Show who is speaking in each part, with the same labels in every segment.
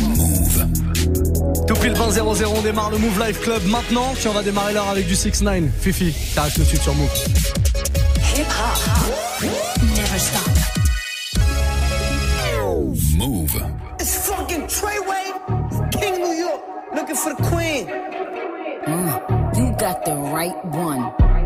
Speaker 1: Move. Tout pile 20 on démarre le Move Life Club maintenant. Puis on va démarrer l'heure avec du 6-9. Fifi, t'arrives tout de suite sur Move. Hip hop. Never stop.
Speaker 2: Move. It's fucking Treyway. King New York. Looking for the queen.
Speaker 3: Mm, you got the right one.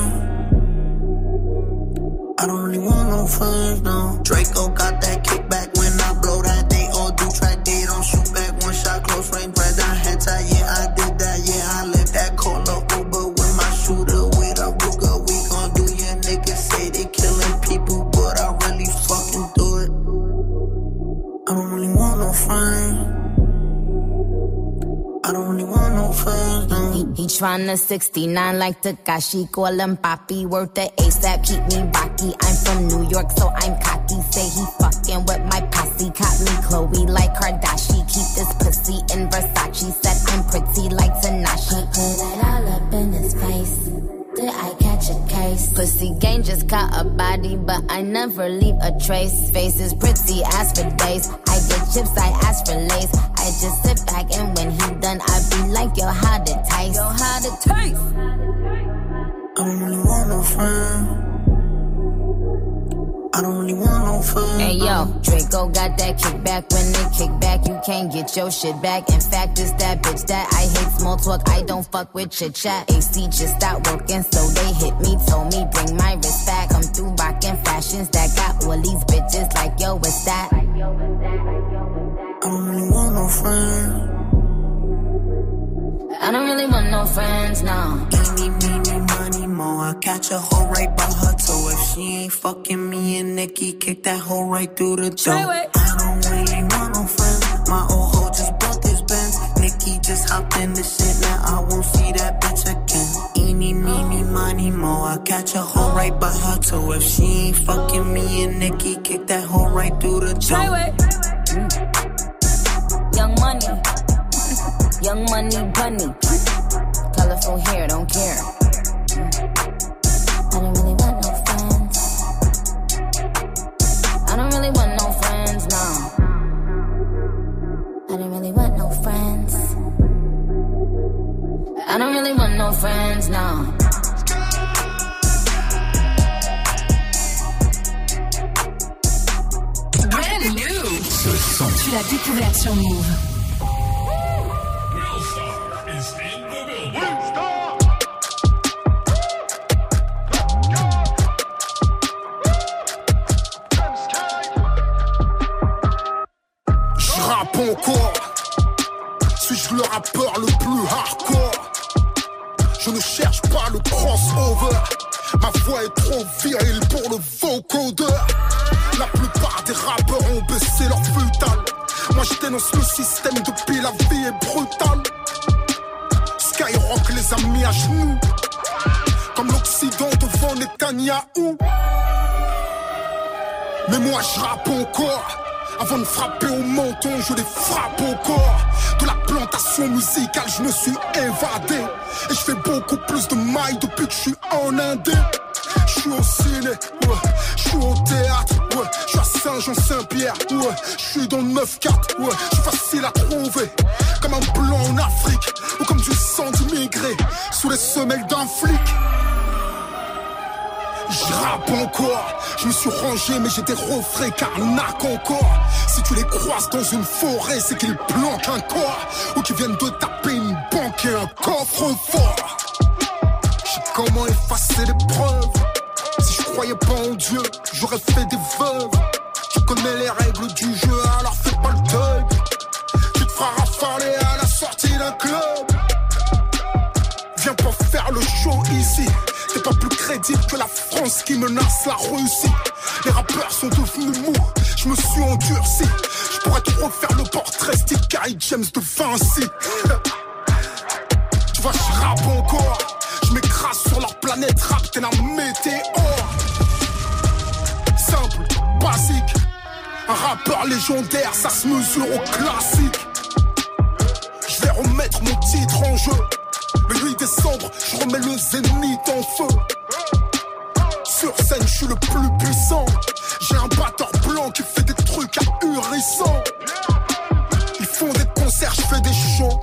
Speaker 2: Really want no friends, no. Draco got
Speaker 3: He tryna 69 like Takashi, call him Papi, worth the ASAP, keep me rocky. I'm from New York, so I'm cocky. Say he fucking with my posse, caught me Chloe like Kardashian. Keep this pussy in Versace, said I'm pretty like Tanashi. Put it all up in his face. Did I catch a case? Pussy gang just caught a body, but I never leave a trace. Face is pretty as for days. I get chips, I ask for lace. I just sit back and when he done, I be like, yo, how to taste? Yo, how to taste?
Speaker 2: I don't really want no friend. I don't really want no fun.
Speaker 3: Hey yo, Draco got that kickback. When they kick back, you can't get your shit back. In fact, it's that bitch that I hate small talk. I don't fuck with chit chat. AC just stopped working, so they hit me. Told me bring my wrist back. Come through rockin' fashions that got all these bitches like yo, what's that? I
Speaker 2: don't really want no friends.
Speaker 3: I don't really want no friends, no.
Speaker 2: Eeny, meeny, money, more. I catch a hoe right by her toe. If she ain't fucking me and Nikki, kick that hoe right through the door. I don't really want no friends. My old hoe just bought this Benz. Nikki just hopped in the shit, now I won't see that bitch again. Eeny, meeny, money, more. I catch a hoe right by her toe. If she ain't fucking me and Nikki, kick that hoe right through the door.
Speaker 3: Young money. Young money bunny. Colorful hair, don't care. I don't really want no friends. I don't really want no friends, no. I don't really want no friends. I don't really want no friends, no.
Speaker 1: Tu l'as découvert sur Move.
Speaker 4: encore. Suis-je le rappeur le plus hardcore? Je ne cherche pas le crossover Ma voix est trop virile pour le vocodeur La plupart des rappeurs ont baissé leur futal. Moi je dénonce le système depuis la vie est brutale. Skyrock les a mis à genoux. Comme l'Occident devant Netanyahou Mais moi je rappe encore. Avant de frapper au menton, je les frappe corps. De la plantation musicale, je me suis évadé. Et je fais beaucoup plus de mailles depuis que je suis en Inde. Je suis au ciné, ouais. Je suis au théâtre, ouais. Je suis à Saint-Jean-Saint-Pierre, ouais. Je suis dans le 9-4, ouais. Je suis facile à trouver. Comme un blanc en Afrique, ou comme du sang d'immigré, sous les semelles d'un flic. Je rappe encore, je me suis rangé mais j'étais refrais carnac encore Si tu les croises dans une forêt c'est qu'ils planquent un Ou qu'ils viennent de taper une banque et un coffre fort J'ai comment effacer les preuves Si je croyais pas en Dieu j'aurais fait des veuves Tu connais les règles du jeu alors fais pas le deuil Tu te feras rafaler à la sortie d'un club Viens pas faire le show ici T'es pas plus crédible que la France qui menace la Russie. Les rappeurs sont devenus mous, je me suis endurci. Je pourrais te refaire le portrait style Gary James de Vinci. Tu je rappe encore. Je m'écrase sur leur planète rap, t'es la météore. Simple, basique. Un rappeur légendaire, ça se mesure au classique. Je vais remettre mon titre en jeu. Mais lui décembre, je remets le zénith en feu. Sur scène, je suis le plus puissant. J'ai un batteur blanc qui fait des trucs ahurissants. Ils font des concerts, je fais des shows.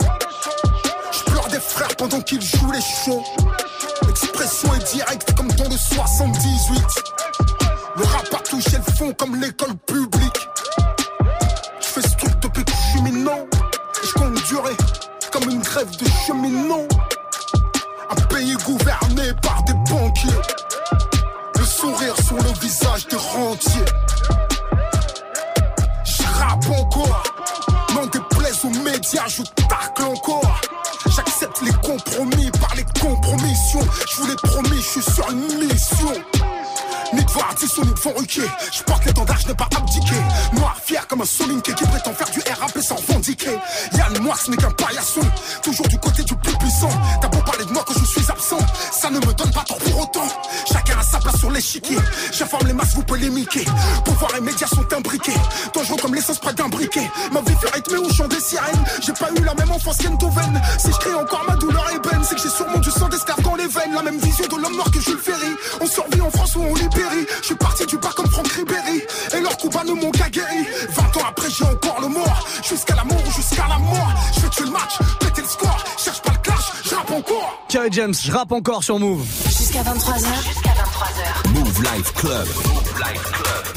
Speaker 4: Pendant qu'ils jouent les shows. L'expression est directe comme dans le 78. Le rap a touché le fond comme l'école publique. Je fais ce truc depuis que je suis minant. Et je compte durer comme une grève de cheminot. Un pays gouverné par des banquiers. Le sourire sur le visage des rentiers. Je rappe encore. Non déplaise aux médias, je tacle encore. Je vous l'ai promis, je suis sur une mission. Ni de voir ou ni de Ruquier. Je porte l'étendard, je n'ai pas abdiqué. Noir, fier comme un solinké qui prétend faire du RAP sans revendiquer. Yann, moi, ce n'est qu'un paillasson. Toujours du côté du plus puissant. T'as beau parler de moi que je suis absent. Ça ne me donne pas tort pour autant. Chacun a sa place sur l'échiquier. J'informe les masses, vous polémiquer. Pouvoir et médias sont imbriqués. Dangereux comme l'essence près d'un briquet. Ma vie fait rythmer au chant des sirènes. J'ai pas eu la même enfance qu'Entoven. Si je crie encore ma douleur ébène, c'est La même vision de l'homme noir que Jules Ferry. On survit en France ou on libère. Je suis parti du bas comme Franck Ribéry. Et leur coup ne m'ont qu'à guéri. 20 ans après, j'ai encore le mort. Jusqu'à la mort ou jusqu'à la mort. Je vais tuer le match, péter le score. Cherche pas le clash, je rappe encore.
Speaker 1: Kerry James, je rappe encore sur Move.
Speaker 5: Jusqu'à 23h. Jusqu'à 23h.
Speaker 6: Move Life Club. Move Life Club.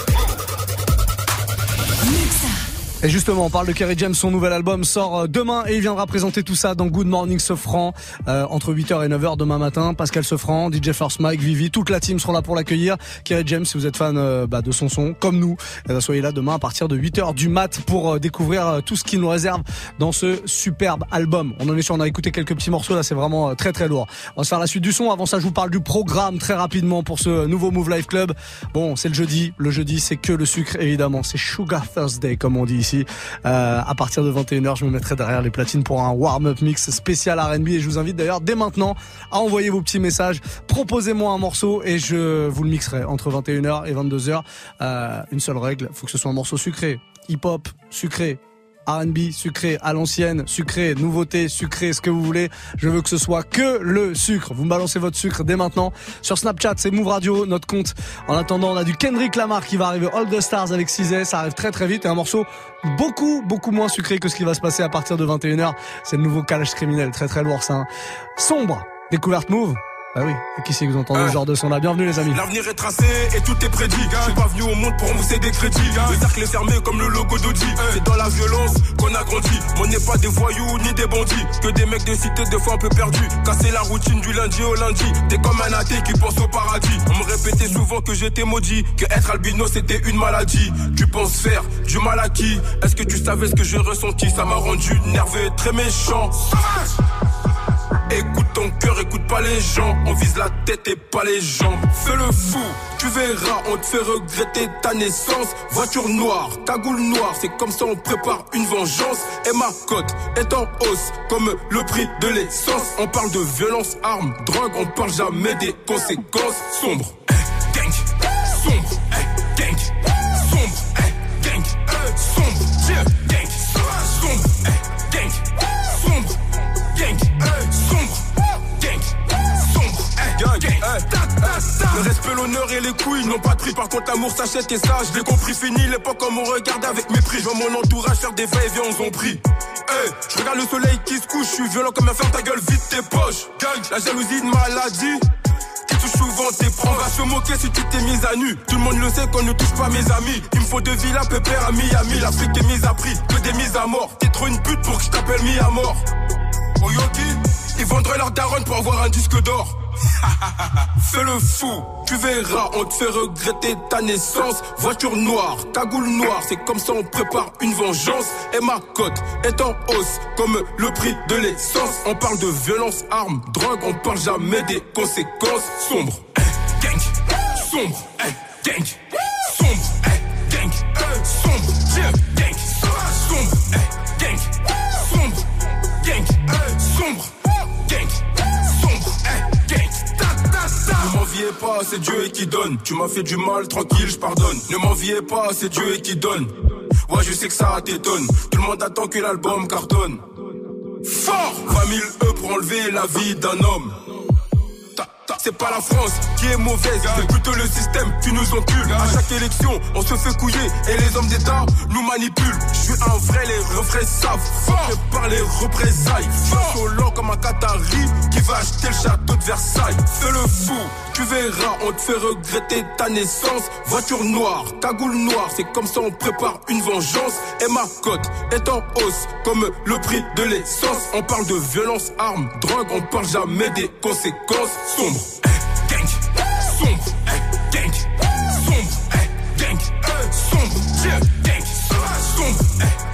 Speaker 1: Et justement, on parle de Kerry James, son nouvel album sort euh, demain et il viendra présenter tout ça dans Good Morning Sofran euh, entre 8h et 9h demain matin. Pascal Sofran, DJ Force Mike, Vivi, toute la team seront là pour l'accueillir. Kerry James, si vous êtes fan euh, bah, de son son, comme nous, eh ben, soyez là demain à partir de 8h du mat pour découvrir tout ce qu'il nous réserve dans ce superbe album. On en est sûr, on a écouté quelques petits morceaux là, c'est vraiment très très lourd. On va se faire la suite du son. Avant ça, je vous parle du programme très rapidement pour ce nouveau Move Life Club. Bon, c'est le jeudi. Le jeudi, c'est que le sucre évidemment. C'est Sugar Thursday comme on dit ici. Euh, à partir de 21h, je me mettrai derrière les platines pour un warm-up mix spécial R&B et je vous invite d'ailleurs dès maintenant à envoyer vos petits messages. Proposez-moi un morceau et je vous le mixerai entre 21h et 22h. Euh, une seule règle, faut que ce soit un morceau sucré, hip-hop sucré, R&B sucré à l'ancienne, sucré, nouveauté, sucré, ce que vous voulez. Je veux que ce soit que le sucre. Vous me balancez votre sucre dès maintenant. Sur Snapchat, c'est Move Radio, notre compte. En attendant, on a du Kendrick Lamar qui va arriver All the Stars avec 6 Ça arrive très très vite et un morceau beaucoup, beaucoup moins sucré que ce qui va se passer à partir de 21h. C'est le nouveau calage criminel. Très très lourd ça. Hein. Sombre. Découverte Move. Ah oui, et qui c'est que vous entendez ce genre de son là? Bienvenue les amis.
Speaker 7: L'avenir est tracé et tout est prédit. Je suis pas venu au monde pour mousser des crédits. Le cercle est fermé comme le logo d'Audi. C'est dans la violence qu'on a grandi. On n'est pas des voyous ni des bandits. Que des mecs de cité des fois un peu perdus. Casser la routine du lundi au lundi. T'es comme un athée qui pense au paradis. On me répétait souvent que j'étais maudit. Que être albino c'était une maladie. Tu penses faire du mal à qui? Est-ce que tu savais ce que j'ai ressenti? Ça m'a rendu nerveux, très méchant. Écoute ton cœur, écoute pas les gens. On vise la tête et pas les jambes. Fais le fou, tu verras, on te fait regretter ta naissance. Voiture noire, cagoule noire, c'est comme ça on prépare une vengeance. Et ma cote est en hausse, comme le prix de l'essence. On parle de violence, armes, drogue, on parle jamais des conséquences sombres. Le respect, l'honneur et les couilles n'ont pas de prix. Par contre, l'amour s'achète et ça, je l'ai compris. Fini l'époque on regarde avec mépris. Je vois mon entourage faire des faits et viens, on pris. Hey, je regarde le soleil qui se couche, je suis violent comme un fer, ta gueule, vite tes poches. La jalousie, une maladie qui touche souvent tes proches. Va se moquer si tu t'es mise à nu. Tout le monde le sait qu'on ne touche pas mes amis. Il me faut deux villas, pépère à Miami. L'Afrique est mise à prix, que des mises à mort. T'es trop une pute pour que je t'appelle mis à mort. Oyoki, ils vendraient leur daronne pour avoir un disque d'or. Fais le fou, tu verras, on te fait regretter ta naissance. Voiture noire, cagoule noire, c'est comme ça on prépare une vengeance. Et ma cote est en hausse, comme le prix de l'essence. On parle de violence, armes, drogue, on parle jamais des conséquences. Sombre, gang, sombre, gang, sombre, sombre, gang,
Speaker 8: qui donne. Tu m'as fait du mal, tranquille, je pardonne. Ne m'enviez pas, c'est Dieu qui donne. Ouais, je sais que ça t'étonne. Tout le monde attend que l'album cartonne. Fort 20 000 E pour enlever la vie d'un homme c'est pas la France qui est mauvaise, c'est plutôt le système qui nous encule. À chaque élection, on se fait couiller et les hommes d'État nous manipulent. Je suis un vrai, les refrains savent. Fort par les représailles. Fort lent comme un Qatari qui va acheter le château de Versailles. Fais le fou, tu verras, on te fait regretter ta naissance. Voiture noire, cagoule noire, c'est comme ça on prépare une vengeance. Et ma cote est en hausse, comme le prix de l'essence. On parle de violence, armes, drogue, on parle jamais des conséquences sombres. Gang, sombre, gang, sombre, gang, sombre, gang, sombre, gang, sombre,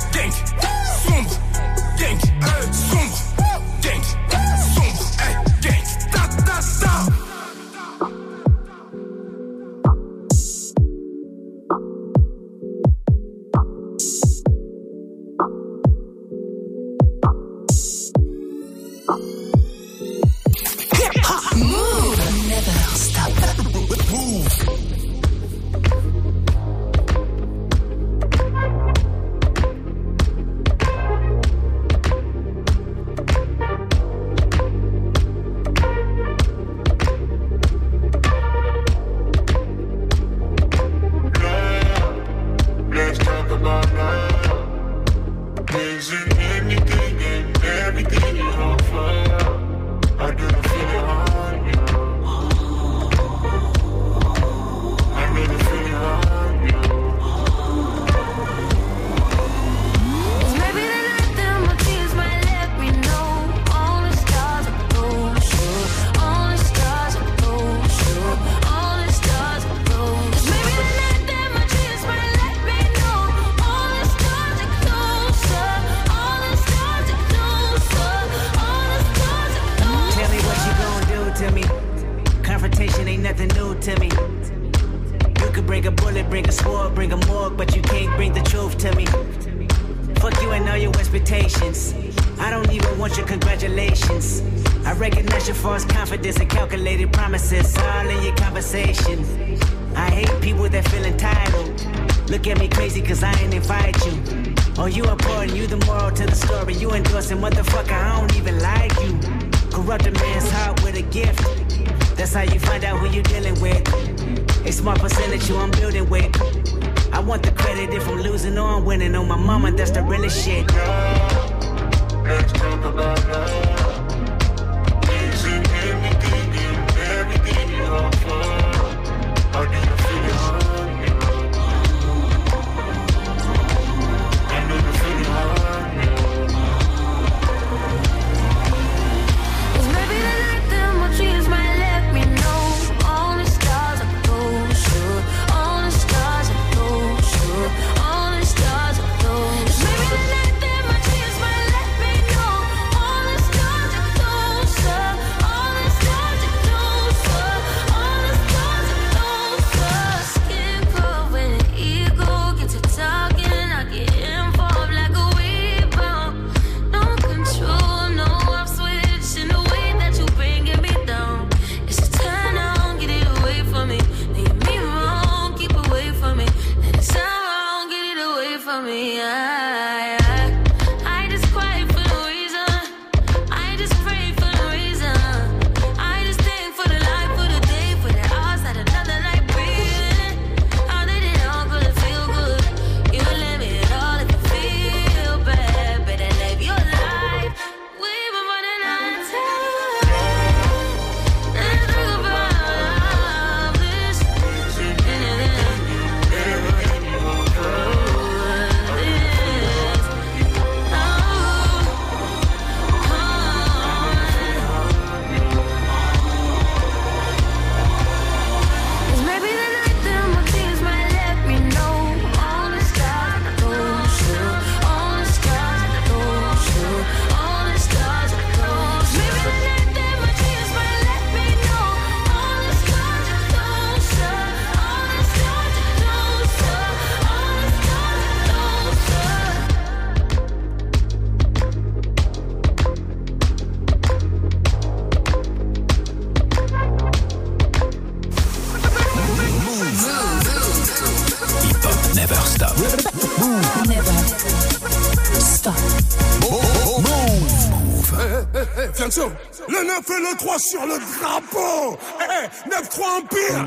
Speaker 9: Eh, eh, eh, le 9 et le 3 sur le drapeau. Eh, 9-3 Empire.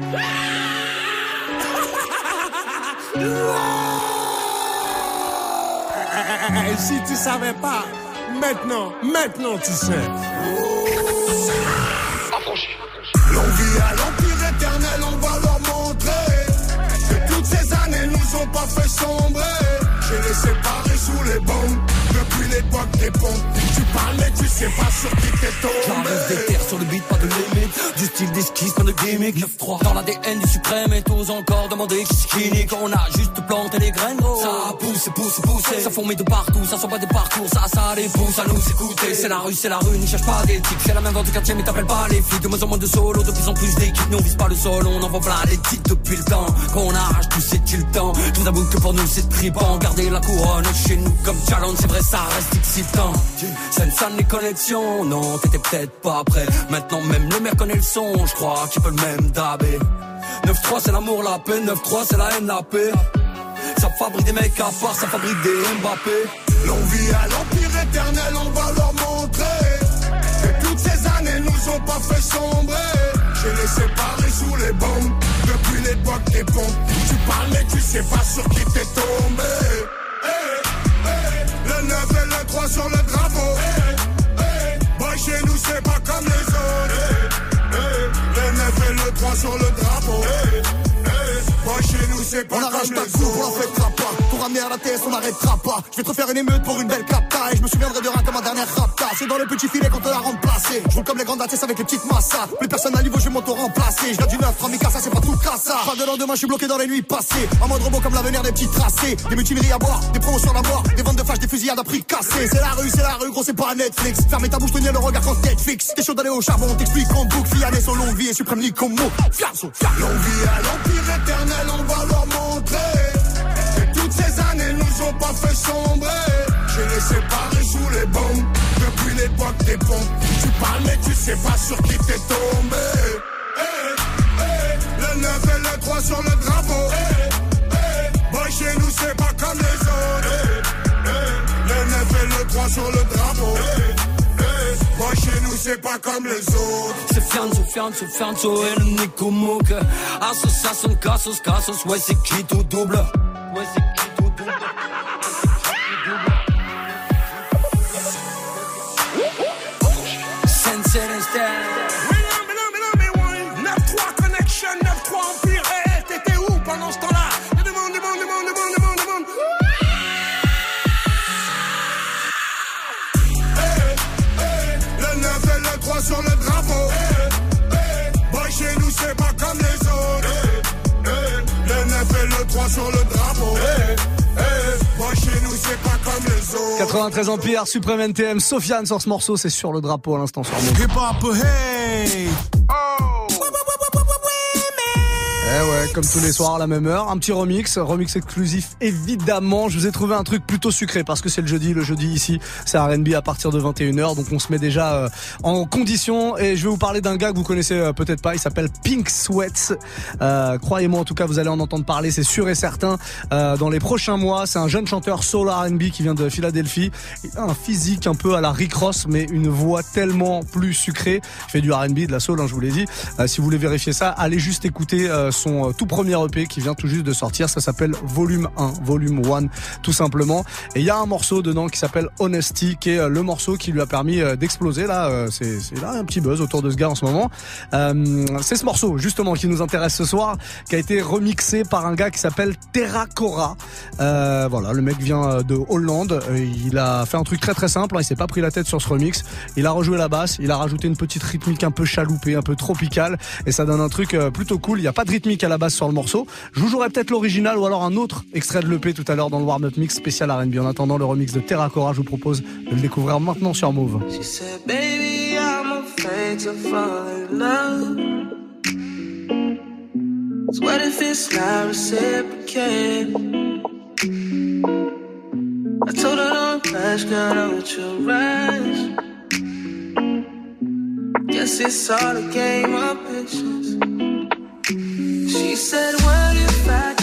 Speaker 9: si tu savais pas, maintenant, maintenant tu sais. L'envie à l'empire éternel, on va leur montrer que toutes ces années nous ont pas fait sombrer. J'ai les séparés sous les bombes Tu parlais, tu sais pas sur qui t'es tombé.
Speaker 10: J'arrive des terres sur le beat, pas de limite. Du style d'esquisse, pas de gimmick. 9-3 dans l'ADN du suprême et tous encore demander qui skinny. Quand on a juste planté les graines, gros. Ça pousse, pousse, pousse. Ça fourmille de partout, ça sent pas des parcours. Ça, ça les pousse à nous écouter. C'est la rue, c'est la rue, n'y cherche pas d'éthique. C'est la même dans tout quartier, mais t'appelles pas les flics. De moins en moins de solo, de plus en plus d'équipes. Nous on vise pas le sol, on envoie plein les titres depuis le temps. Quand on arrache tout, c'est-il temps. Vous avoue que pour nous c'est tripant. Garder la couronne chez nous comme challenge, c'est vrai, ça reste excitant. Ça les connexions, non, t'étais peut-être pas prêt. Maintenant, même le maire connaît le son, je crois qu'il peut le même dabé. 9-3, c'est l'amour, la paix. 9-3, c'est la haine, la paix. Ça fabrique des mecs à part, ça fabrique des Mbappé.
Speaker 9: L'envie à l'empire éternel, on va leur montrer que toutes ces années nous ont pas fait sombrer. J'ai les séparés sous les bombes depuis l'époque des pompes. Tu parles mais tu sais pas sur qui t'es tombé. Le 9 et le 3 sur le drapeau. Hey, Boy, chez nous c'est pas comme les autres. Le 9 et le 3 sur le drapeau.
Speaker 11: On arrache ta coupe, on fêtera pas. Pour ramener à la TS, on n'arrêtera pas. Je vais te refaire une émeute pour une belle capta. Et je me souviendrai de rien comme ma dernière rapta. C'est dans le petit filet qu'on te l'a remplacé. Je roule comme les grandes ATS avec les petites massas. Plus personne à niveau, je vais m'auto-remplacer. Je viens du 9, 3 ça c'est pas tout cassa. Pas de lendemain, je suis bloqué dans les nuits passées. En mode robot comme l'avenir des petits tracés. Des mutineries à boire, des promotions à boire. Des ventes de flash, des fusillades à prix cassé. C'est la rue, c'est la rue, gros, c'est pas Netflix. Fermez ta bouche, tenir le regard quand tête fixe. T'es chaud d'aller au charbon, on t'explique en boucle. Fianès longue vie et suprême comme mot. Fianso.
Speaker 9: L'envie à l'empire éternel, on va années nous ont pas fait sombrer. J'ai séparés sous les bombes depuis l'époque des pompes. Tu parles mais tu sais pas sur qui t'es tombé. Hey, hey, le 9 et le 3 sur le drapeau. Hey, hey, boy, chez nous c'est pas comme les autres. Le 9 et le 3 sur le drapeau. Boy, chez nous c'est pas comme les autres.
Speaker 10: C'est Fianzo, Fianzo, Fianzo et le Nico Mouk. Association, Cassos, Cassos, ouais, c'est qui tout double? Ouais, c'est qui
Speaker 9: sur le drapeau. Eh, eh, Boy, chez nous, c'est pas comme les autres.
Speaker 1: 93 Empire, Supreme NTM, Sofiane sur ce morceau, c'est sur le drapeau à l'instant sur Move.
Speaker 9: Hip hop, hey
Speaker 1: Eh ouais, comme tous les soirs à la même heure, un petit remix, remix exclusif évidemment. Je vous ai trouvé un truc plutôt sucré parce que c'est le jeudi, le jeudi ici, c'est R&B à partir de 21h, donc on se met déjà euh, en condition et je vais vous parler d'un gars que vous connaissez euh, peut-être pas, il s'appelle Pink Sweats. Euh, Croyez-moi en tout cas, vous allez en entendre parler, c'est sûr et certain. Euh, dans les prochains mois, c'est un jeune chanteur soul R&B qui vient de Philadelphie, Il a un physique un peu à la Rick Ross, mais une voix tellement plus sucrée. Il fait du R&B, de la soul, hein, je vous l'ai dit. Euh, si vous voulez vérifier ça, allez juste écouter euh, son euh, tout premier EP qui vient tout juste de sortir. Ça s'appelle Volume 1, Volume 1, tout simplement. Et il y a un morceau dedans qui s'appelle Honesty, qui est euh, le morceau qui lui a permis euh, d'exploser. Là, c'est là un petit buzz autour de ce gars en ce moment. Euh, c'est ce morceau justement qui nous intéresse ce soir, qui a été remixé par un gars qui s'appelle Terra Cora. Euh, voilà, le mec vient de Hollande. Il a fait un truc très très simple. hein, Il s'est pas pris la tête sur ce remix. Il a rejoué la basse. Il a rajouté une petite rythmique un peu chaloupée, un peu tropicale, et ça donne un truc plutôt cool. Il y a pas de rythmique à la base sur le morceau. Je vous jouerai peut-être l'original ou alors un autre extrait de l'EP tout à l'heure dans le warm-up mix spécial R&B. En attendant le remix de Terra Cora, je vous propose de le découvrir maintenant sur
Speaker 12: don't rush, it's all patience. She said, what if I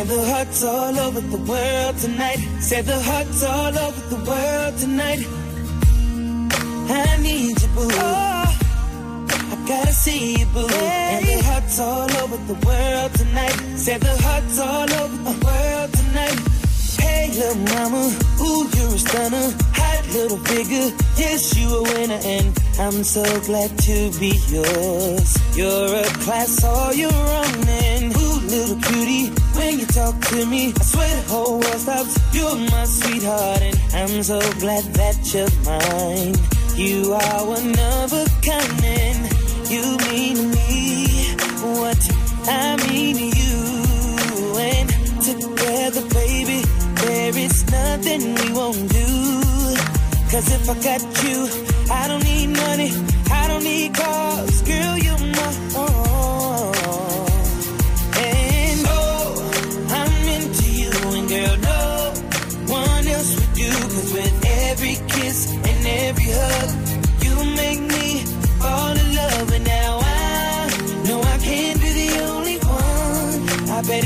Speaker 12: Said the hearts all over the world
Speaker 13: tonight. Say the hearts all over the world tonight. I need you, boo. Oh, I gotta see you, boo. Hey. And the hearts all over the world tonight. Said the hearts all over the world tonight. Hey, little mama, ooh, you're a stunner. Hot little figure, yes, you a winner. And I'm so glad to be yours. You're a class all your own. And ooh, little cutie when you talk to me. I swear the whole world stops. You're my sweetheart, and I'm so glad that you're mine. You are one of a kind, and you mean to me what I mean to you. And together, baby, there is nothing we won't do. Cause if I got you, I don't need money, I don't need cars, girl, you're my own. And oh I'm into you and girl, dog. One else would with every kiss and every hug. You make me fall in love, and now I know I can't be the only one. I bet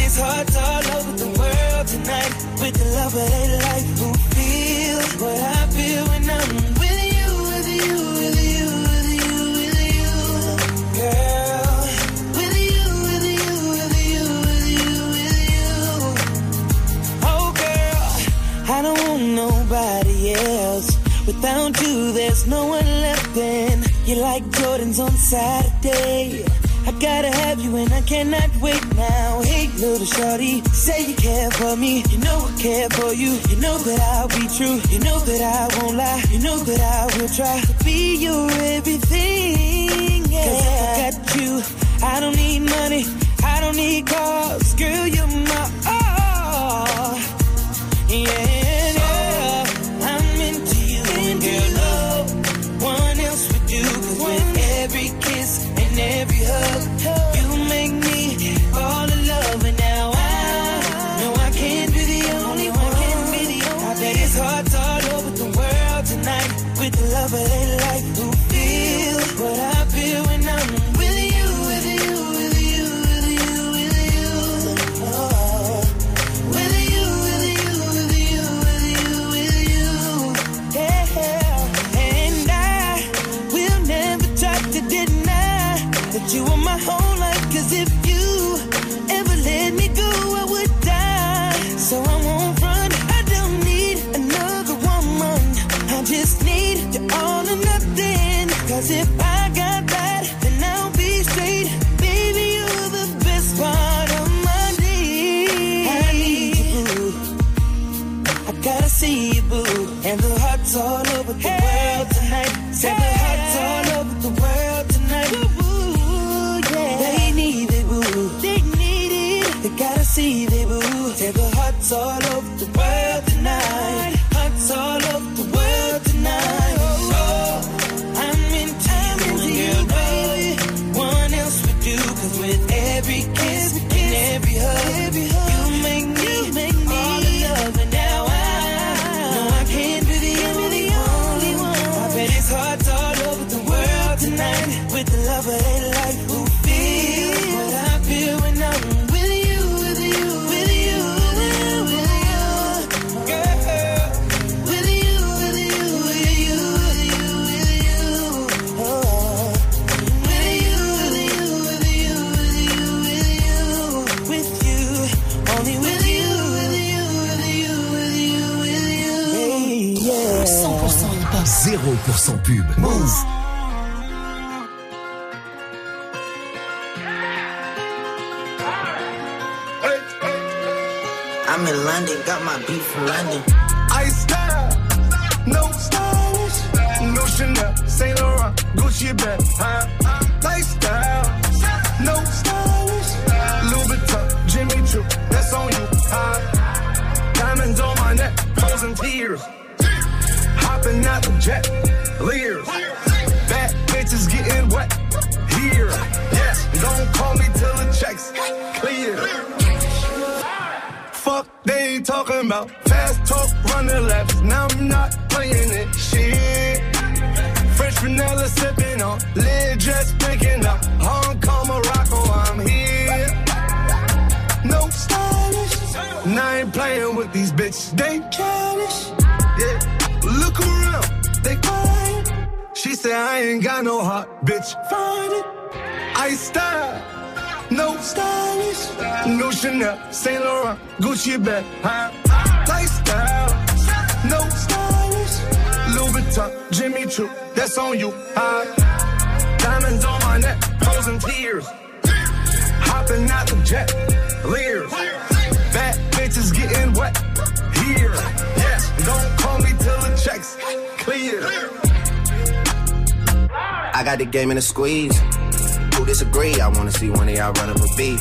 Speaker 13: all over the world tonight with the love of life who feel what I Without you, there's no one left in. You're like Jordans on Saturday. I gotta have you and I cannot wait now. Hey, little shorty, say you care for me. You know I care for you. You know that I'll be true. You know that I won't lie. You know that I will try to be your everything. Yeah. Cause I got you, I don't need money. I don't need cars. Girl, you're my all. Yeah. love. Who with you, with you, with you, with you, you. With you, with you, only with you, with you, with you,
Speaker 14: with you, with you.
Speaker 2: 100% 0% pub. London, got my beef from London.
Speaker 15: I style, no stylish, no Chanel, Saint Laurent, Gucci bag, huh? Lifestyle, no stylish, Louis Vuitton, Jimmy Choo, that's on you, huh? Diamonds on my neck, frozen tears, hopping out the jet, stylish, no Chanel, Saint Laurent, Gucci bag, huh? Lifestyle, no stylish, Louis Vuitton, Jimmy Choo, that's on you, huh? Diamonds on my neck, frozen tears, hopping out the jet, leers, bad bitches getting wet, here, yes, don't call me till the checks clear.
Speaker 16: I got the game in a squeeze who disagree? I wanna see one of y'all run up a beat.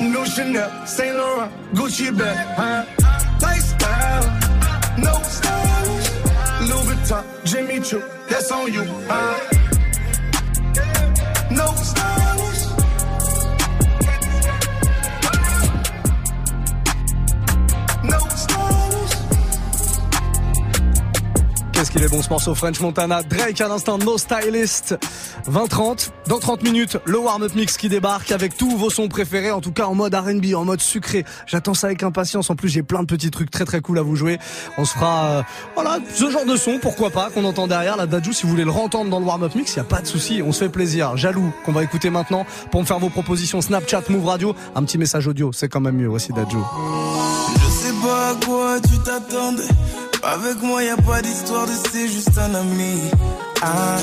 Speaker 15: no Chanel, Saint Laurent, Gucci bag, huh? Lifestyle, no stylish, Louis Vuitton, Jimmy Choo, that's on you, huh? No stylish.
Speaker 1: Qu'est-ce qu'il est bon ce morceau French Montana? Drake à l'instant No Stylist. 20-30 Dans 30 minutes le warm-up mix qui débarque Avec tous vos sons préférés En tout cas en mode R&B En mode sucré. J'attends ça avec impatience. En plus j'ai plein de petits trucs très très cool à vous jouer. On se fera euh, Voilà ce genre de son Pourquoi pas Qu'on entend derrière. La Dajou si vous voulez le rentendre dans le warm-up mix Y a pas de souci. On se fait plaisir. Jaloux qu'on va écouter maintenant Pour me faire vos propositions. Snapchat Move Radio. Un petit message audio C'est quand même mieux aussi Dajou.
Speaker 17: Je sais pas à quoi tu t'attendais avec moi, y a pas d'histoire de c'est juste un ami. Ah,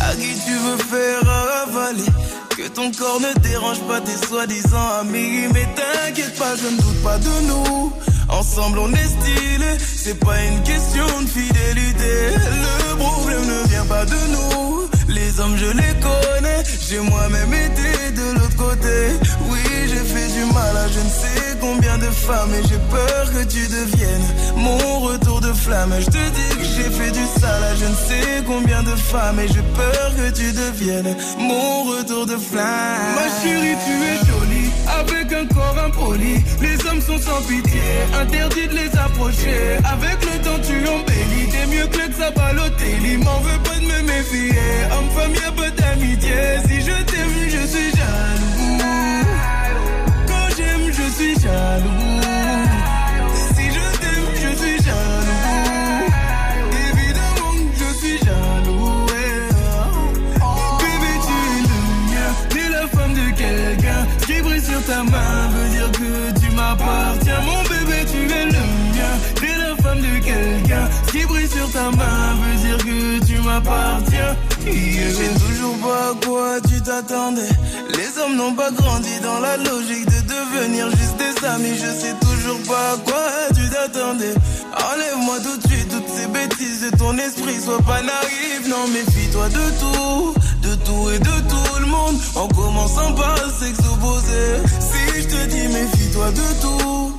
Speaker 17: à qui tu veux faire avaler? Que ton corps ne dérange pas tes soi-disant amis. Mais t'inquiète pas, je ne doute pas de nous. Ensemble, on est stylé. C'est pas une question de fidélité. Le problème ne vient pas de nous. Les hommes, je les connais. J'ai moi-même été de l'autre côté. Oui, j'ai fait du mal à je ne sais combien de femmes. Et j'ai peur que tu deviennes mon retour de flamme. Je te dis que j'ai fait du sale à je ne sais combien de femmes. Et j'ai peur que tu deviennes mon retour de flamme. Ma chérie, tu es jolie. Avec un corps impoli. Les hommes sont sans pitié. Interdit de les approcher. Avec le temps, tu embellis. T'es mieux que le Sabalotelli. M'en veux pas de me méfier. Homme-femme, y'a pas d'amitié. Si je t'aime, je suis jaloux. Si je t'aime, je suis jaloux. Évidemment, je suis jaloux. Bébé, tu es le mien. T'es la femme de quelqu'un. Ce qui brille sur ta main veut dire que tu m'appartiens. Mon bébé, tu es le mien. T'es la femme de quelqu'un. Ce qui brille sur ta main veut dire que tu m'appartiens. Je sais toujours pas à quoi tu t'attendais. Les hommes n'ont pas grandi dans la logique de devenir juste des amis. Je sais toujours pas à quoi tu t'attendais. Enlève-moi tout de suite toutes ces bêtises de ton esprit. Sois pas naïf, non, méfie-toi de tout. De tout et de tout le monde. En commençant par s'exposer. Si je te dis méfie-toi de tout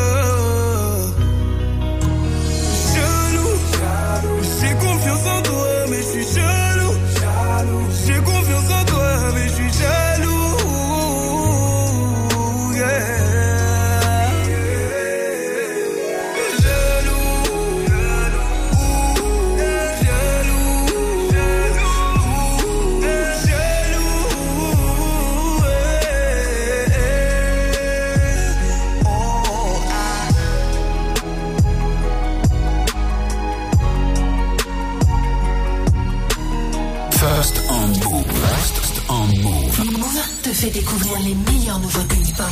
Speaker 5: Fait découvrir les meilleures nouveautés hip-hop.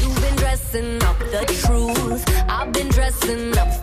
Speaker 18: You've been dressing up the truth. I've been dressing up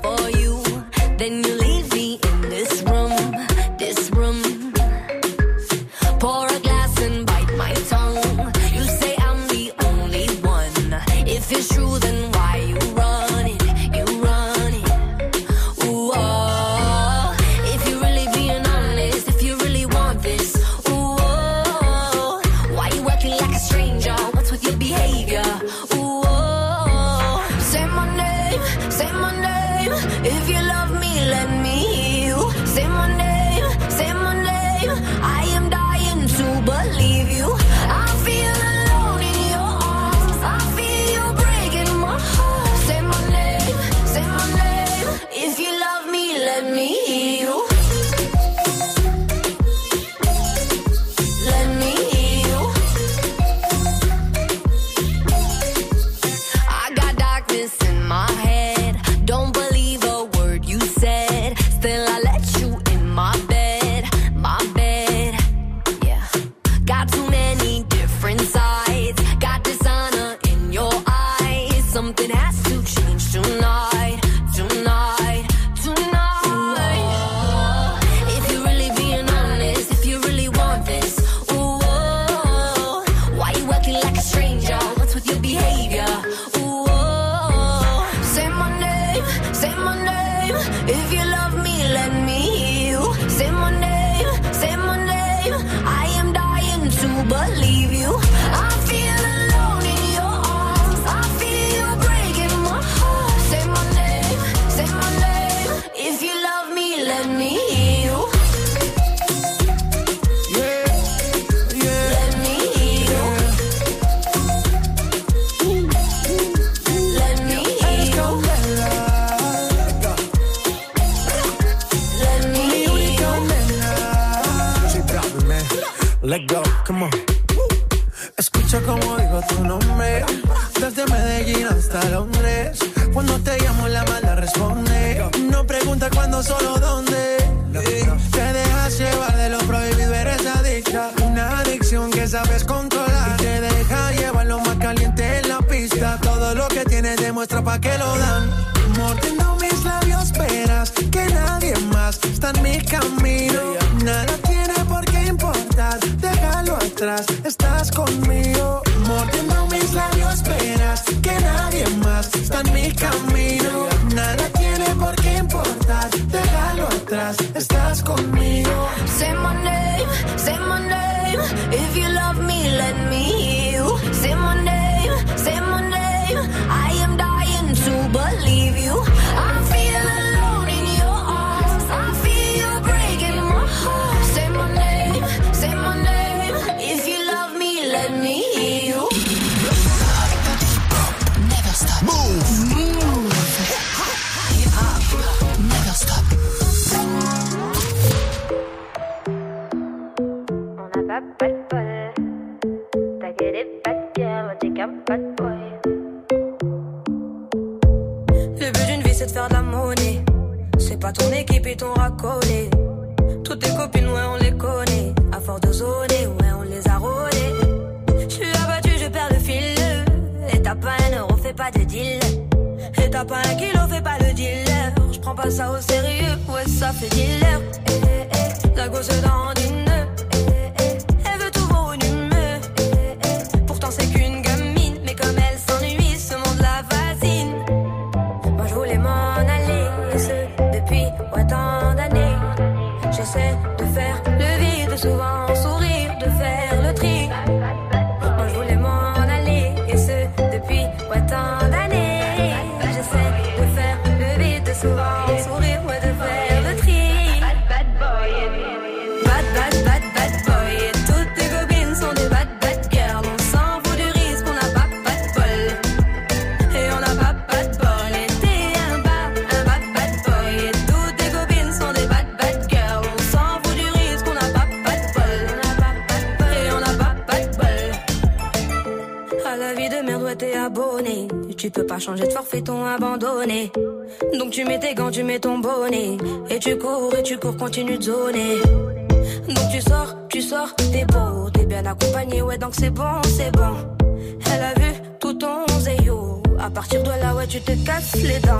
Speaker 19: come on. En
Speaker 8: Et tu cours, et tu cours, continue de zoner. Donc tu sors, tu sors, t'es beau, t'es bien accompagné, ouais, donc c'est bon, c'est bon. Elle a vu tout ton zéyo. À partir de là, ouais, tu te casses les dents.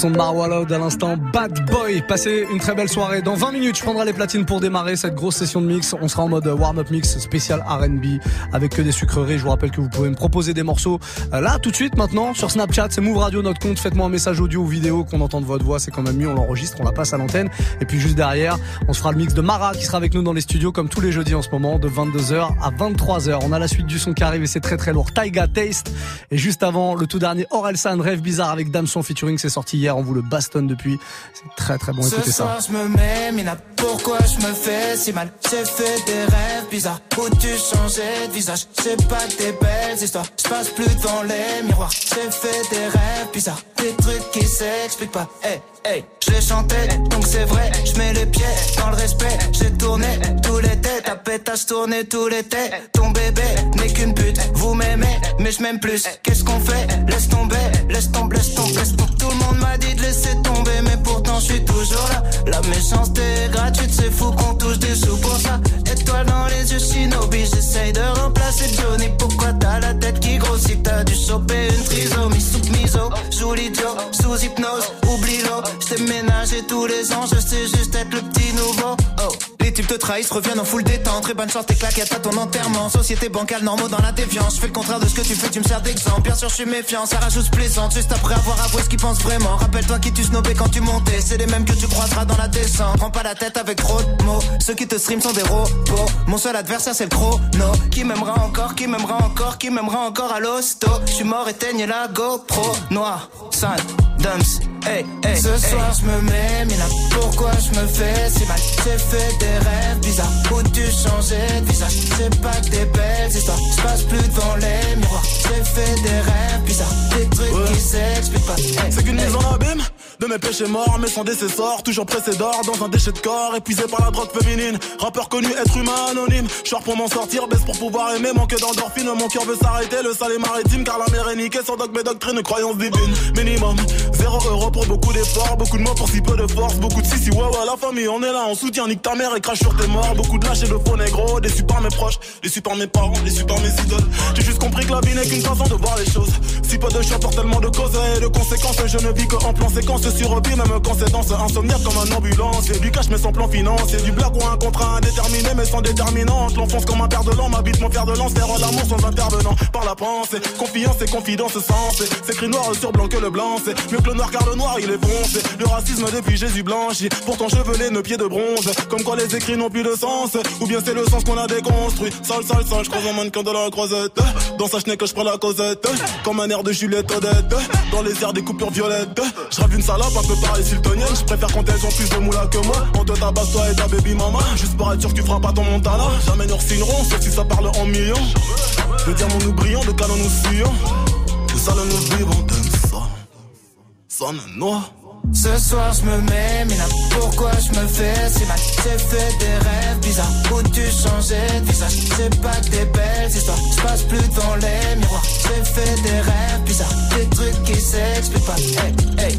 Speaker 1: Son de Marwa Loud à l'instant, Bad Boy. Passez une très belle soirée. Dans 20 minutes, je prendrai les platines pour démarrer cette grosse session de mix. On sera en mode warm-up mix spécial R&B avec que des sucreries. Je vous rappelle que vous pouvez me proposer des morceaux euh, là, tout de suite, maintenant, sur Snapchat. C'est Move Radio, notre compte. Faites-moi un message audio ou vidéo qu'on entende votre voix. C'est quand même mieux. On l'enregistre, on la passe à l'antenne. Et puis juste derrière, on se fera le mix de Mara qui sera avec nous dans les studios comme tous les jeudis en ce moment, de 22h à 23h. On a la suite du son qui arrive et c'est très très lourd. Taiga Taste. Et juste avant, le tout dernier Orelsan, Rêve Bizarre avec Damson featuring. C'est sorti hier. On vous le bastonne depuis. C'est très très bon. Écoutez
Speaker 20: Ce
Speaker 1: ça.
Speaker 20: soir je me mets, Mina, pourquoi je me fais si mal? J'ai fait des rêves bizarres. Où tu changeais de visage? C'est pas des belles histoires, je passe plus devant les miroirs. J'ai fait des rêves bizarres, des trucs qui s'expliquent pas. Hey, hey, je les chantais, donc c'est vrai. Je mets les pieds dans le respect, j'ai tourné tout l'été Ta pétasse tournée tout l'été Ton bébé n'est qu'une pute, vous m'aimez mais je m'aime plus. Qu'est-ce qu'on fait? Laisse tomber, laisse tomber, laisse tomber, laisse tomber. Tout le monde m'a dit de laisser tomber mais pourtant je suis toujours là. La méchanceté est gratuite, c'est fou qu'on touche des sous pour ça. Étoile dans les yeux, shinobi, j'essaye de remplacer Johnny. Pourquoi t'as la tête qui grossit? T'as dû choper une trisomie. Sous miso Joue l'idiot, sous hypnose, oublie-le. J't'ai ménagé tous les ans, je sais juste être le petit nouveau. Oh les types te trahissent, reviennent en full détente. Très bonne chance, tes claquettes à ton enterrement. Société bancale, normaux dans la déviance Je fais le contraire de ce que tu fais, tu me sers d'exemple. Bien sûr je suis méfiant, ça rajoute plaisante. Juste après avoir avoué ce qu'ils pensent vraiment. Rappelle-toi qui tu snobais quand tu montais. C'est les mêmes que tu croiseras dans la descente. Prends pas la tête avec trop de mots. Ceux qui te stream sont des robots. Mon seul adversaire c'est le chrono. Qui m'aimera encore, qui m'aimera encore Qui m'aimera encore à l'hosto. Je suis mort, éteigne la GoPro. Noir, sale,
Speaker 19: Dance, hey, hey, Ce soir je me mets, mais là pourquoi je me fais si mal? J'ai fait des rêves bizarres. Où tu changer de visage? C'est pas que des belles histoires. Je passe plus devant les miroirs. J'ai fait des rêves bizarres. Des trucs qui s'expliquent pas.
Speaker 21: C'est qu'une mise en abîme de mes péchés morts, mais sans décessor, toujours pressé d'or dans un déchet de corps, épuisé par la drogue féminine. Rappeur connu, être humain anonyme. Chore pour m'en sortir, baisse pour pouvoir aimer, manque d'endorphine. Mon cœur veut s'arrêter, le sale est maritime, car la mer est niquée sans dogme et doctrine, croyance divine. Minimum, zéro euro pour beaucoup d'efforts, beaucoup de mots pour si peu de force, beaucoup de si si ouais ouais la famille, on est là, on soutient, nique ta mère et crache sur tes morts. Beaucoup de lâches et de faux négro, déçus par mes proches, déçus par mes parents, déçus par mes idoles. J'ai juste compris que la vie n'est qu'une façon de voir les choses. Si peu de choix pour tellement de causes et de conséquences, je ne vis que en plan séquence sur même quand c'est dans insomniaque comme un ambulance. Et du cash mais sans plan financier, du blague ou un contrat indéterminé mais sans déterminante. L'enfonce comme un père de l'an, m'habite mon fer de lance, faire l'amour sans intervenant. Par la pensée, confiance et confidence sens. C'est écrit noir sur blanc que le blanc, c'est mieux que le noir car le noir il est foncé. Le racisme depuis Jésus blanchi, pourtant chevelé, nos pieds de bronze. Comme quoi les écrits n'ont plus de sens, ou bien c'est le sens qu'on a déconstruit. Sale, sale, sale, je croise un mannequin de la croisette. Dans sa chenille que je prends la causette, comme un air de Juliette Odette. Dans les airs des coupures violettes, je une salope un peu pareil siltonienne. Je préfère quand elles ont plus de moula que moi. On te tabasse toi et ta baby mama. Juste pour être sûr que tu feras pas ton montana. Jamais nous signeront, sauf si ça parle en millions. De diamants nous brillons, de canons nous fuyons. De salons nous vivons, ça. Sonne noir.
Speaker 19: Ce soir je me mets, mais là pourquoi je me fais si mal? J'ai fait des rêves bizarres où tu changeais de visage? C'est pas que des belles histoires, je passe plus devant les miroirs J'ai fait des rêves bizarres, des trucs qui s'expliquent pas Hey, hey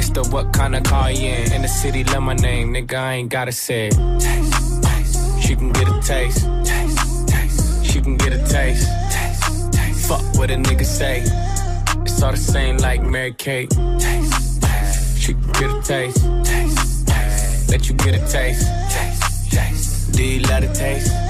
Speaker 22: Mister, what kind of car you in? In the city, love my name, nigga, I ain't gotta say. Taste, taste. She can get a taste. taste, taste. She can get a taste. taste, taste. Fuck what a nigga say. It's all the same like Mary Kate. Taste, taste. She can get a taste. taste, taste. Let you get a taste. taste, taste. Do you love the taste?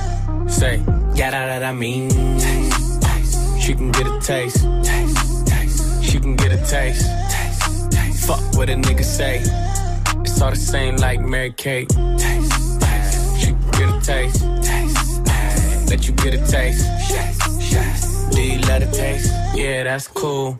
Speaker 22: Say, yeah, that, that I mean. She can get a taste. taste, taste. She can get a taste. taste. Fuck what a nigga say. It's all the same like Mary Kate. Taste, taste. She can get a taste. Let you get a taste. Do you taste? Yeah, that's cool.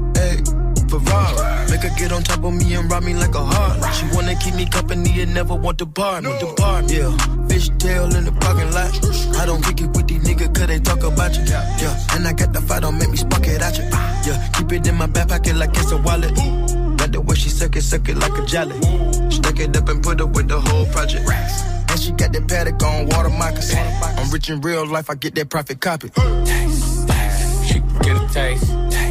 Speaker 23: Ferrari. Make her get on top of me and rob me like a heart. She wanna keep me company and never want to bar me. Depart, yeah. Fish tail in the parking lot. I don't kick it with these niggas cause they talk about you. Yeah, and I got the fight, don't make me spark it at you. Yeah, keep it in my back pocket like it's a wallet. Got the way she suck it, suck it like a jelly. Stuck it up and put up with the whole project. And she got that paddock on, water moccasins. I'm rich in real life, I get that profit copy.
Speaker 22: Taste, taste. She get a taste. taste, taste.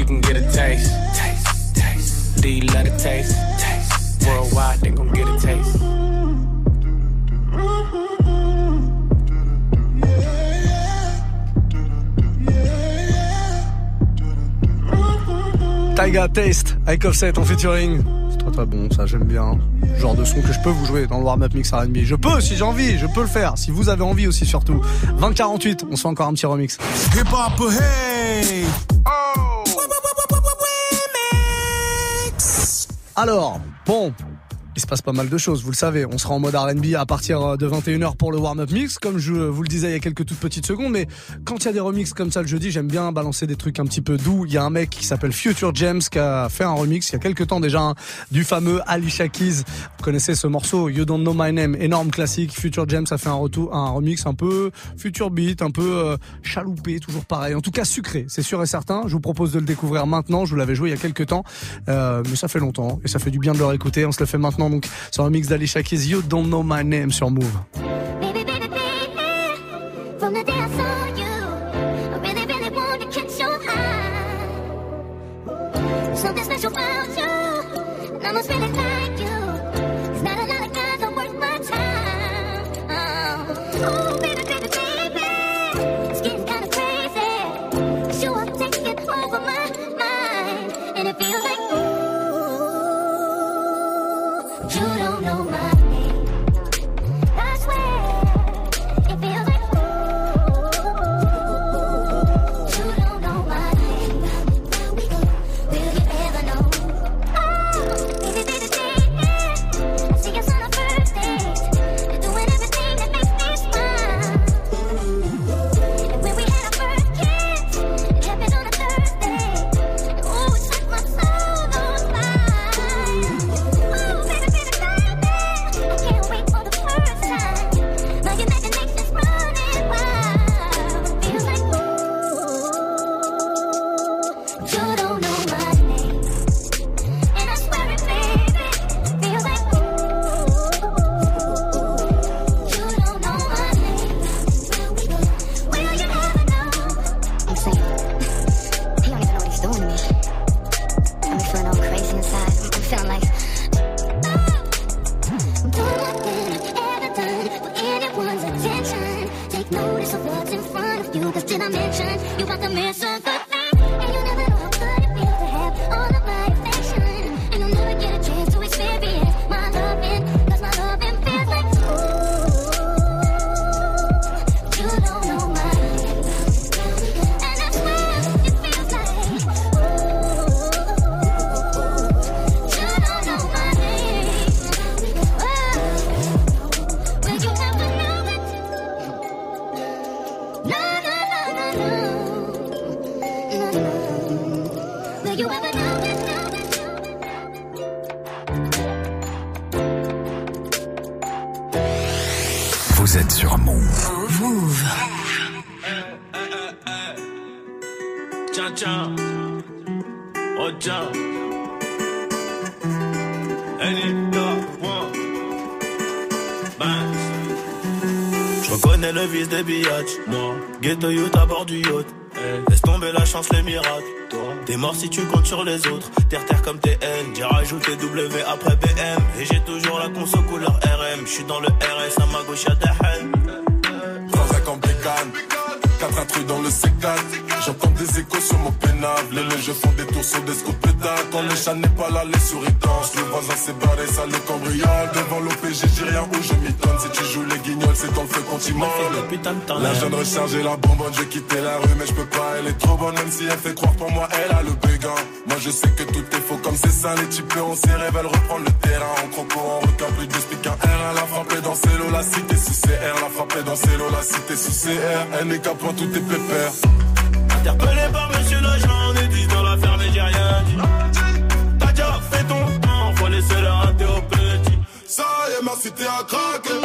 Speaker 22: She can get a taste. taste. taste. Do you love the taste? taste. Worldwide, they gon' get a taste.
Speaker 24: Taiga Taste avec Offset en featuring. C'est très très bon, ça j'aime bien. Genre de son que je peux vous jouer dans le warm-up mix R&B. Je peux si j'ai envie, je peux le faire. Si vous avez envie aussi surtout. 2048, on se fait encore un petit remix.
Speaker 1: Hip hop, hey!
Speaker 24: Alors, bon, il se passe pas mal de choses, vous le savez. On sera en mode R&B à partir de 21h pour le warm-up mix, comme je vous le disais il y a quelques toutes petites secondes. Mais quand il y a des remixes comme ça le jeudi, j'aime bien balancer des trucs un petit peu doux. Il y a un mec qui s'appelle Future James qui a fait un remix il y a quelques temps déjà hein, du fameux Alicia Keys. Vous connaissez ce morceau You Don't Know My Name, énorme classique. Future James a fait un retour, un remix un peu future beat, un peu euh, chaloupé, toujours pareil. En tout cas sucré, c'est sûr et certain. Je vous propose de le découvrir maintenant. Je vous l'avais joué il y a quelques temps, euh, mais ça fait longtemps et ça fait du bien de le réécouter. On se le fait maintenant sur un mix d'Alicia Keys, You Don't Know My Name sur Move.
Speaker 25: Biatchs, moi. Ghetto youth à bord du yacht. Eh, Laisse tomber la chance, les miracles. Toi, t'es mort si tu comptes sur les autres. Terre terre comme TN, j'ai rajouté W après BM. Et j'ai toujours la conso couleur RM. J'suis dans le RS, à ma gauche y'a
Speaker 7: Les légers font des tours sur des scouts. Quand les chats n'est pas là, les souris dansent. Le voisin s'est barré, ça le cambriole. Devant l'OPG, j'ai rien où je m'y donne. Si tu joues les guignols, c'est dans le feu qu'on t'y La jeune rechargée, la bonbonne, j'ai quitté la rue, mais je peux pas. Elle est trop bonne, même si elle fait croire pour moi, elle a le béguin. Moi je sais que tout est faux comme c'est ça. Les types on s'y révèle, reprendre le terrain. En croco, en requin, plus d'explique un R. Elle a frappé dans ses lots, la cité sous CR. La frappé dans ses lots, la cité sous CR. Elle n'est qu'à point, tout est pépère.
Speaker 25: Interpellé par monsieur l'agent, on est 10 dans la ferme et j'ai rien dit. T'as déjà fait ton temps, faut laisser le rater au petit.
Speaker 7: Ça y est, ma cité a craqué.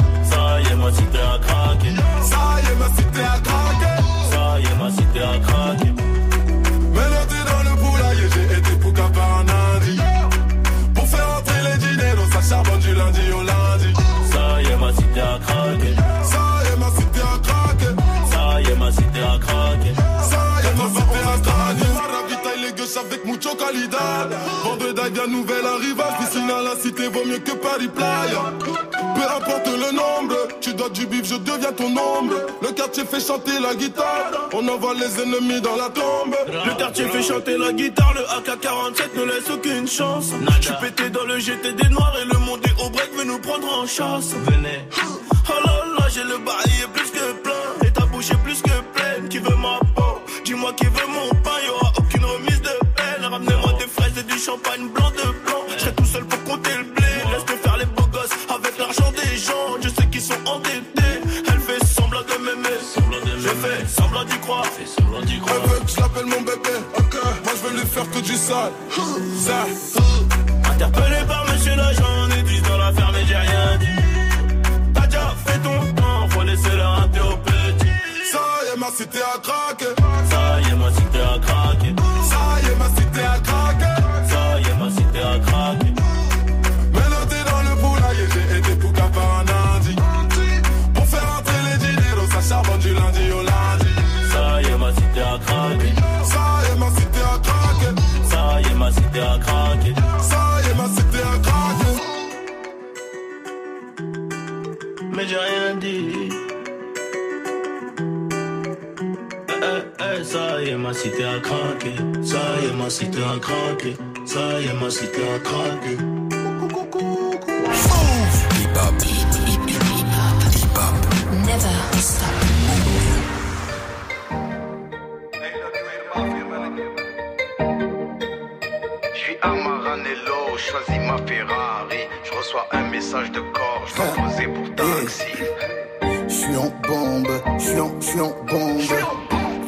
Speaker 7: Calidad. Vendredi, bien nouvelle arrivage. Piscine à la cité vaut mieux que Paris Playa. Peu importe le nombre, tu dois du bif, je deviens ton ombre. Le quartier fait chanter la guitare, on envoie les ennemis dans la tombe.
Speaker 25: Le quartier fait chanter la guitare, le AK-47 ne laisse aucune chance. Je suis pété dans le GT des noirs et le monde est au break veut nous prendre en chasse. Venez. Oh là là, j'ai le bail est plus que plein et ta bouche est plus que pleine. Qui veut ma peau? Dis-moi qui veut champagne blanc de blanc. Je serai tout seul pour compter le blé. Laisse-moi faire les beaux gosses avec l'argent des gens. Je sais qu'ils sont endettés. Elle fait semblant de m'aimer. Je fais semblant d'y croire.
Speaker 7: Elle veut que je l'appelle mon bébé, ok. Moi je veux lui faire que du sale. Ça.
Speaker 25: Interpellé par monsieur l'agent, on est 10 dans la ferme et j'ai rien dit. T'as déjà fait ton temps, faut laisser le rater au petit.
Speaker 7: Ça y est, ma cité a craqué.
Speaker 25: Ma cité a craqué.
Speaker 7: Ça y est, ma cité a craqué.
Speaker 5: Hip hop. Hip hop.
Speaker 26: Never stop.
Speaker 27: Je choisis ma Ferrari. Je reçois un message de corps, je dois poser pour taxi.
Speaker 15: Je suis en bombe, je suis en, je suis en bombe.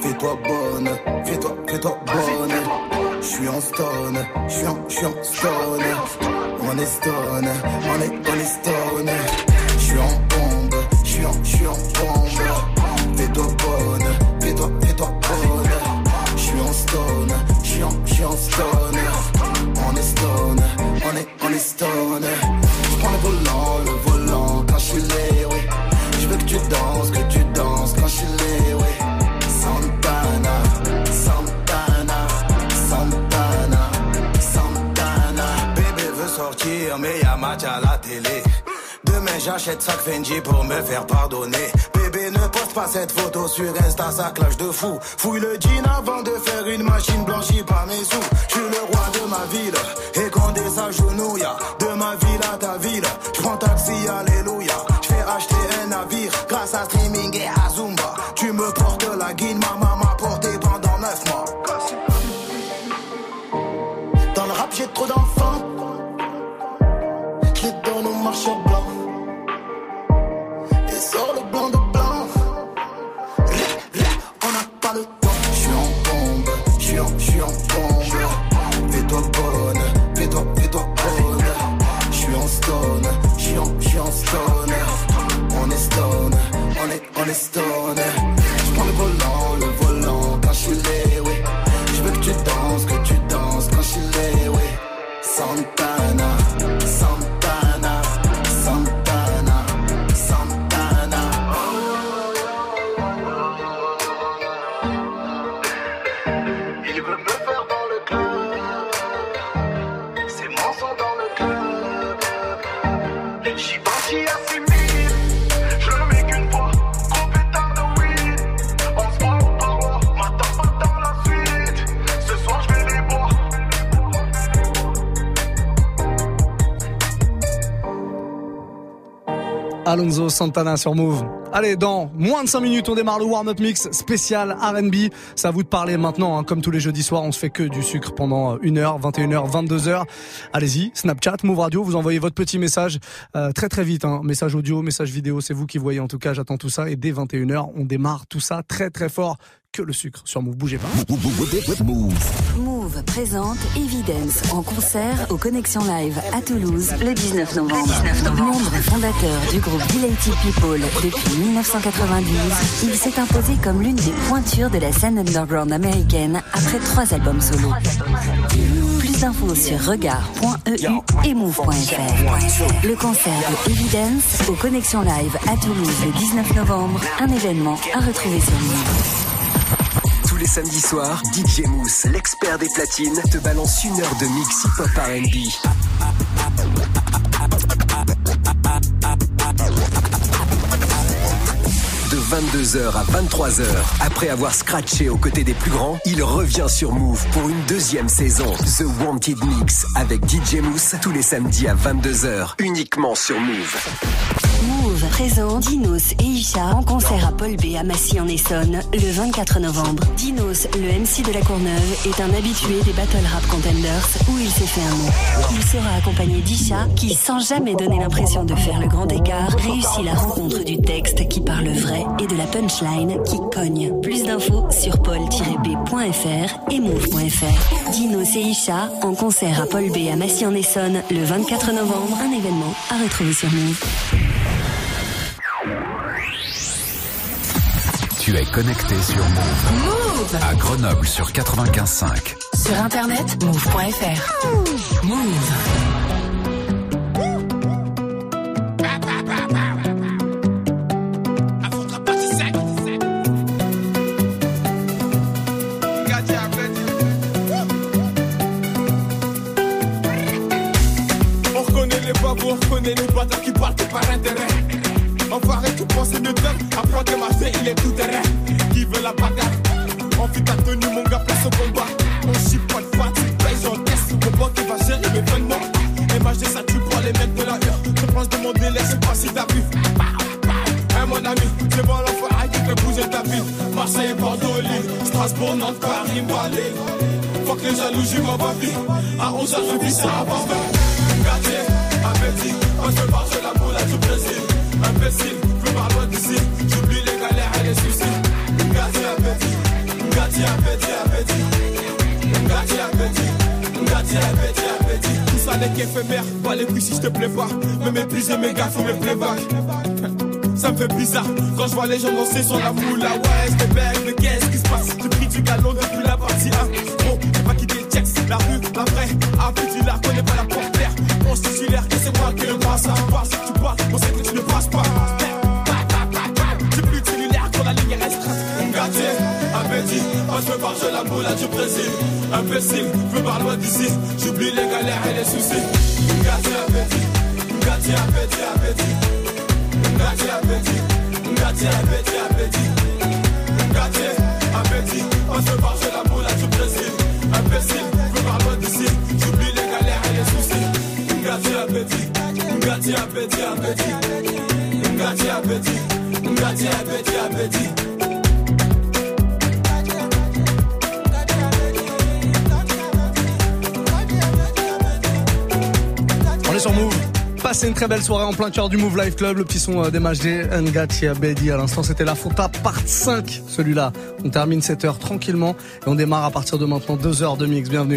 Speaker 15: Fais-toi bonne, fais-toi, fais-toi bonne. Je suis en stone, je suis en, je suis en stone. On est stone, on est, on est stone. Je suis en bombe, je suis en, je suis en bombe. Fais-toi bonne, fais-toi, fais-toi bonne. Je suis en stone, je suis en, je suis en stone. On est stone, on est, on est stone. Demain j'achète sac Fendi pour me faire pardonner. Bébé ne poste pas cette photo sur Insta, ça clash de fou. Fouille le jean avant de faire une machine blanchie par mes sous. Je suis le roi de ma ville et Condé s'agenouille. De ma ville à ta ville, je prends taxi, alléluia. Je fais acheter un navire grâce à streaming et à
Speaker 1: Alonso Santana sur Move. Allez, dans moins de 5 minutes, on démarre le warm-up mix spécial R&B. C'est à vous de parler maintenant. Hein. Comme tous les jeudis soirs, on se fait que du sucre pendant 1h, 21h, 22h. Allez-y, Snapchat, Move Radio, vous envoyez votre petit message euh, très très vite. Hein. Message audio, message vidéo, c'est vous qui voyez. En tout cas, j'attends tout ça. Et dès 21h, on démarre tout ça très très fort que le sucre sur Move. Bougez pas.
Speaker 28: Move présente Evidence en concert aux Connexions Live à Toulouse le 19 novembre. Membre fondateur du groupe Dilated People depuis 1992, il s'est imposé comme l'une des pointures de la scène underground américaine après trois albums solo. Plus d'infos sur regard.eu et move.fr. Le concert de Evidence aux Connexions Live à Toulouse le 19 novembre, un événement à retrouver sur Move.
Speaker 29: Samedis soirs, DJ Mousse, l'expert des platines, te balance une heure de mix hip-hop R&B. 22h à 23h, après avoir scratché aux côtés des plus grands, il revient sur Move pour une deuxième saison. The Wanted Mix avec DJ Mousse tous les samedis à 22h, uniquement sur Move.
Speaker 28: Move présente Dinos et Isha en concert à Paul B à Massy en Essonne le 24 novembre. Dinos, le MC de la Courneuve, est un habitué des Battle Rap Contenders où il s'est fait un nom. Il sera accompagné d'Isha qui, sans jamais donner l'impression de faire le grand écart, réussit la rencontre du texte qui parle vrai et de la punchline qui cogne. Plus d'infos sur paul-b.fr et move.fr. Dinos et Isha en concert à Paul B à Massy en Essonne le 24 novembre. Un événement à retrouver sur Move.
Speaker 26: Tu es connecté sur Move.
Speaker 30: Move
Speaker 26: À Grenoble sur 95.5.
Speaker 30: Sur internet, move.fr. Move.
Speaker 31: Par intérêt. Enfoiré, tu penses de thème. Apprends que ma fée, il est tout terrain. Qui veut la bagarre? On fit ta tenue, mon gars, place au combat. On chie pas de fatigue, paye, j'encaisse. Le banc qui va gérer l'événement. Image de ça, tu prends les mecs de la heure. Je pense de mon délai, c'est pas si t'as vu. Hein, mon ami, c'est bon l'enfoiré qui fait bouger ta ville. Marseille, Bordeaux, Lille, Strasbourg, Nantes, Paris, Malais. Faut que les jaloux, j'y m'en va vite. À 11h, je vis ça avant. Gâté, appétit, on se marche la boule du Brésil. Imbécile, plus par loin d'ici. J'oublie les galères et les soucis. Gâté, appétit, gâté, appétit, appétit. Gâté, appétit, gâté, appétit, appétit. Tout ça n'est qu'éphémère, pas les couilles si je te plais pas. Me mépriser mes gars, faut me playback. Ça me fait bizarre quand je vois les gens danser sur la moula. Ouais, c'est belle, mais qu'est-ce qui se passe? J'ai pris du galon depuis la partie 1. Bon, j'ai pas quitté le checks, la rue, la vraie. Ah, petit là, connais pas la portière. On se titulaire, que c'est moi qui le. Passe, tu passes, on sait que tu ne passes pas. J'ai plus cellulaire quand la ligne est restreinte. Gâté, appétit, moi je veux marcher la moula du Brésil. Imbécile, veux par loin d'ici. J'oublie les galères et les soucis. Gâté, appétit, gâté, appétit, appétit. Gâté, appétit, gâté, appétit, appétit. Gâté, appétit, moi je veux marcher la moula du Brésil. Imbécile,
Speaker 1: On est sur Move. Passez une très belle soirée en plein cœur du Move Life Club. Le petit son euh, d'MHD, Ngatia Bedi. À l'instant, c'était la Fonta part 5, celui-là. On termine cette heure tranquillement et on démarre à partir de maintenant 2 heures de. Bienvenue.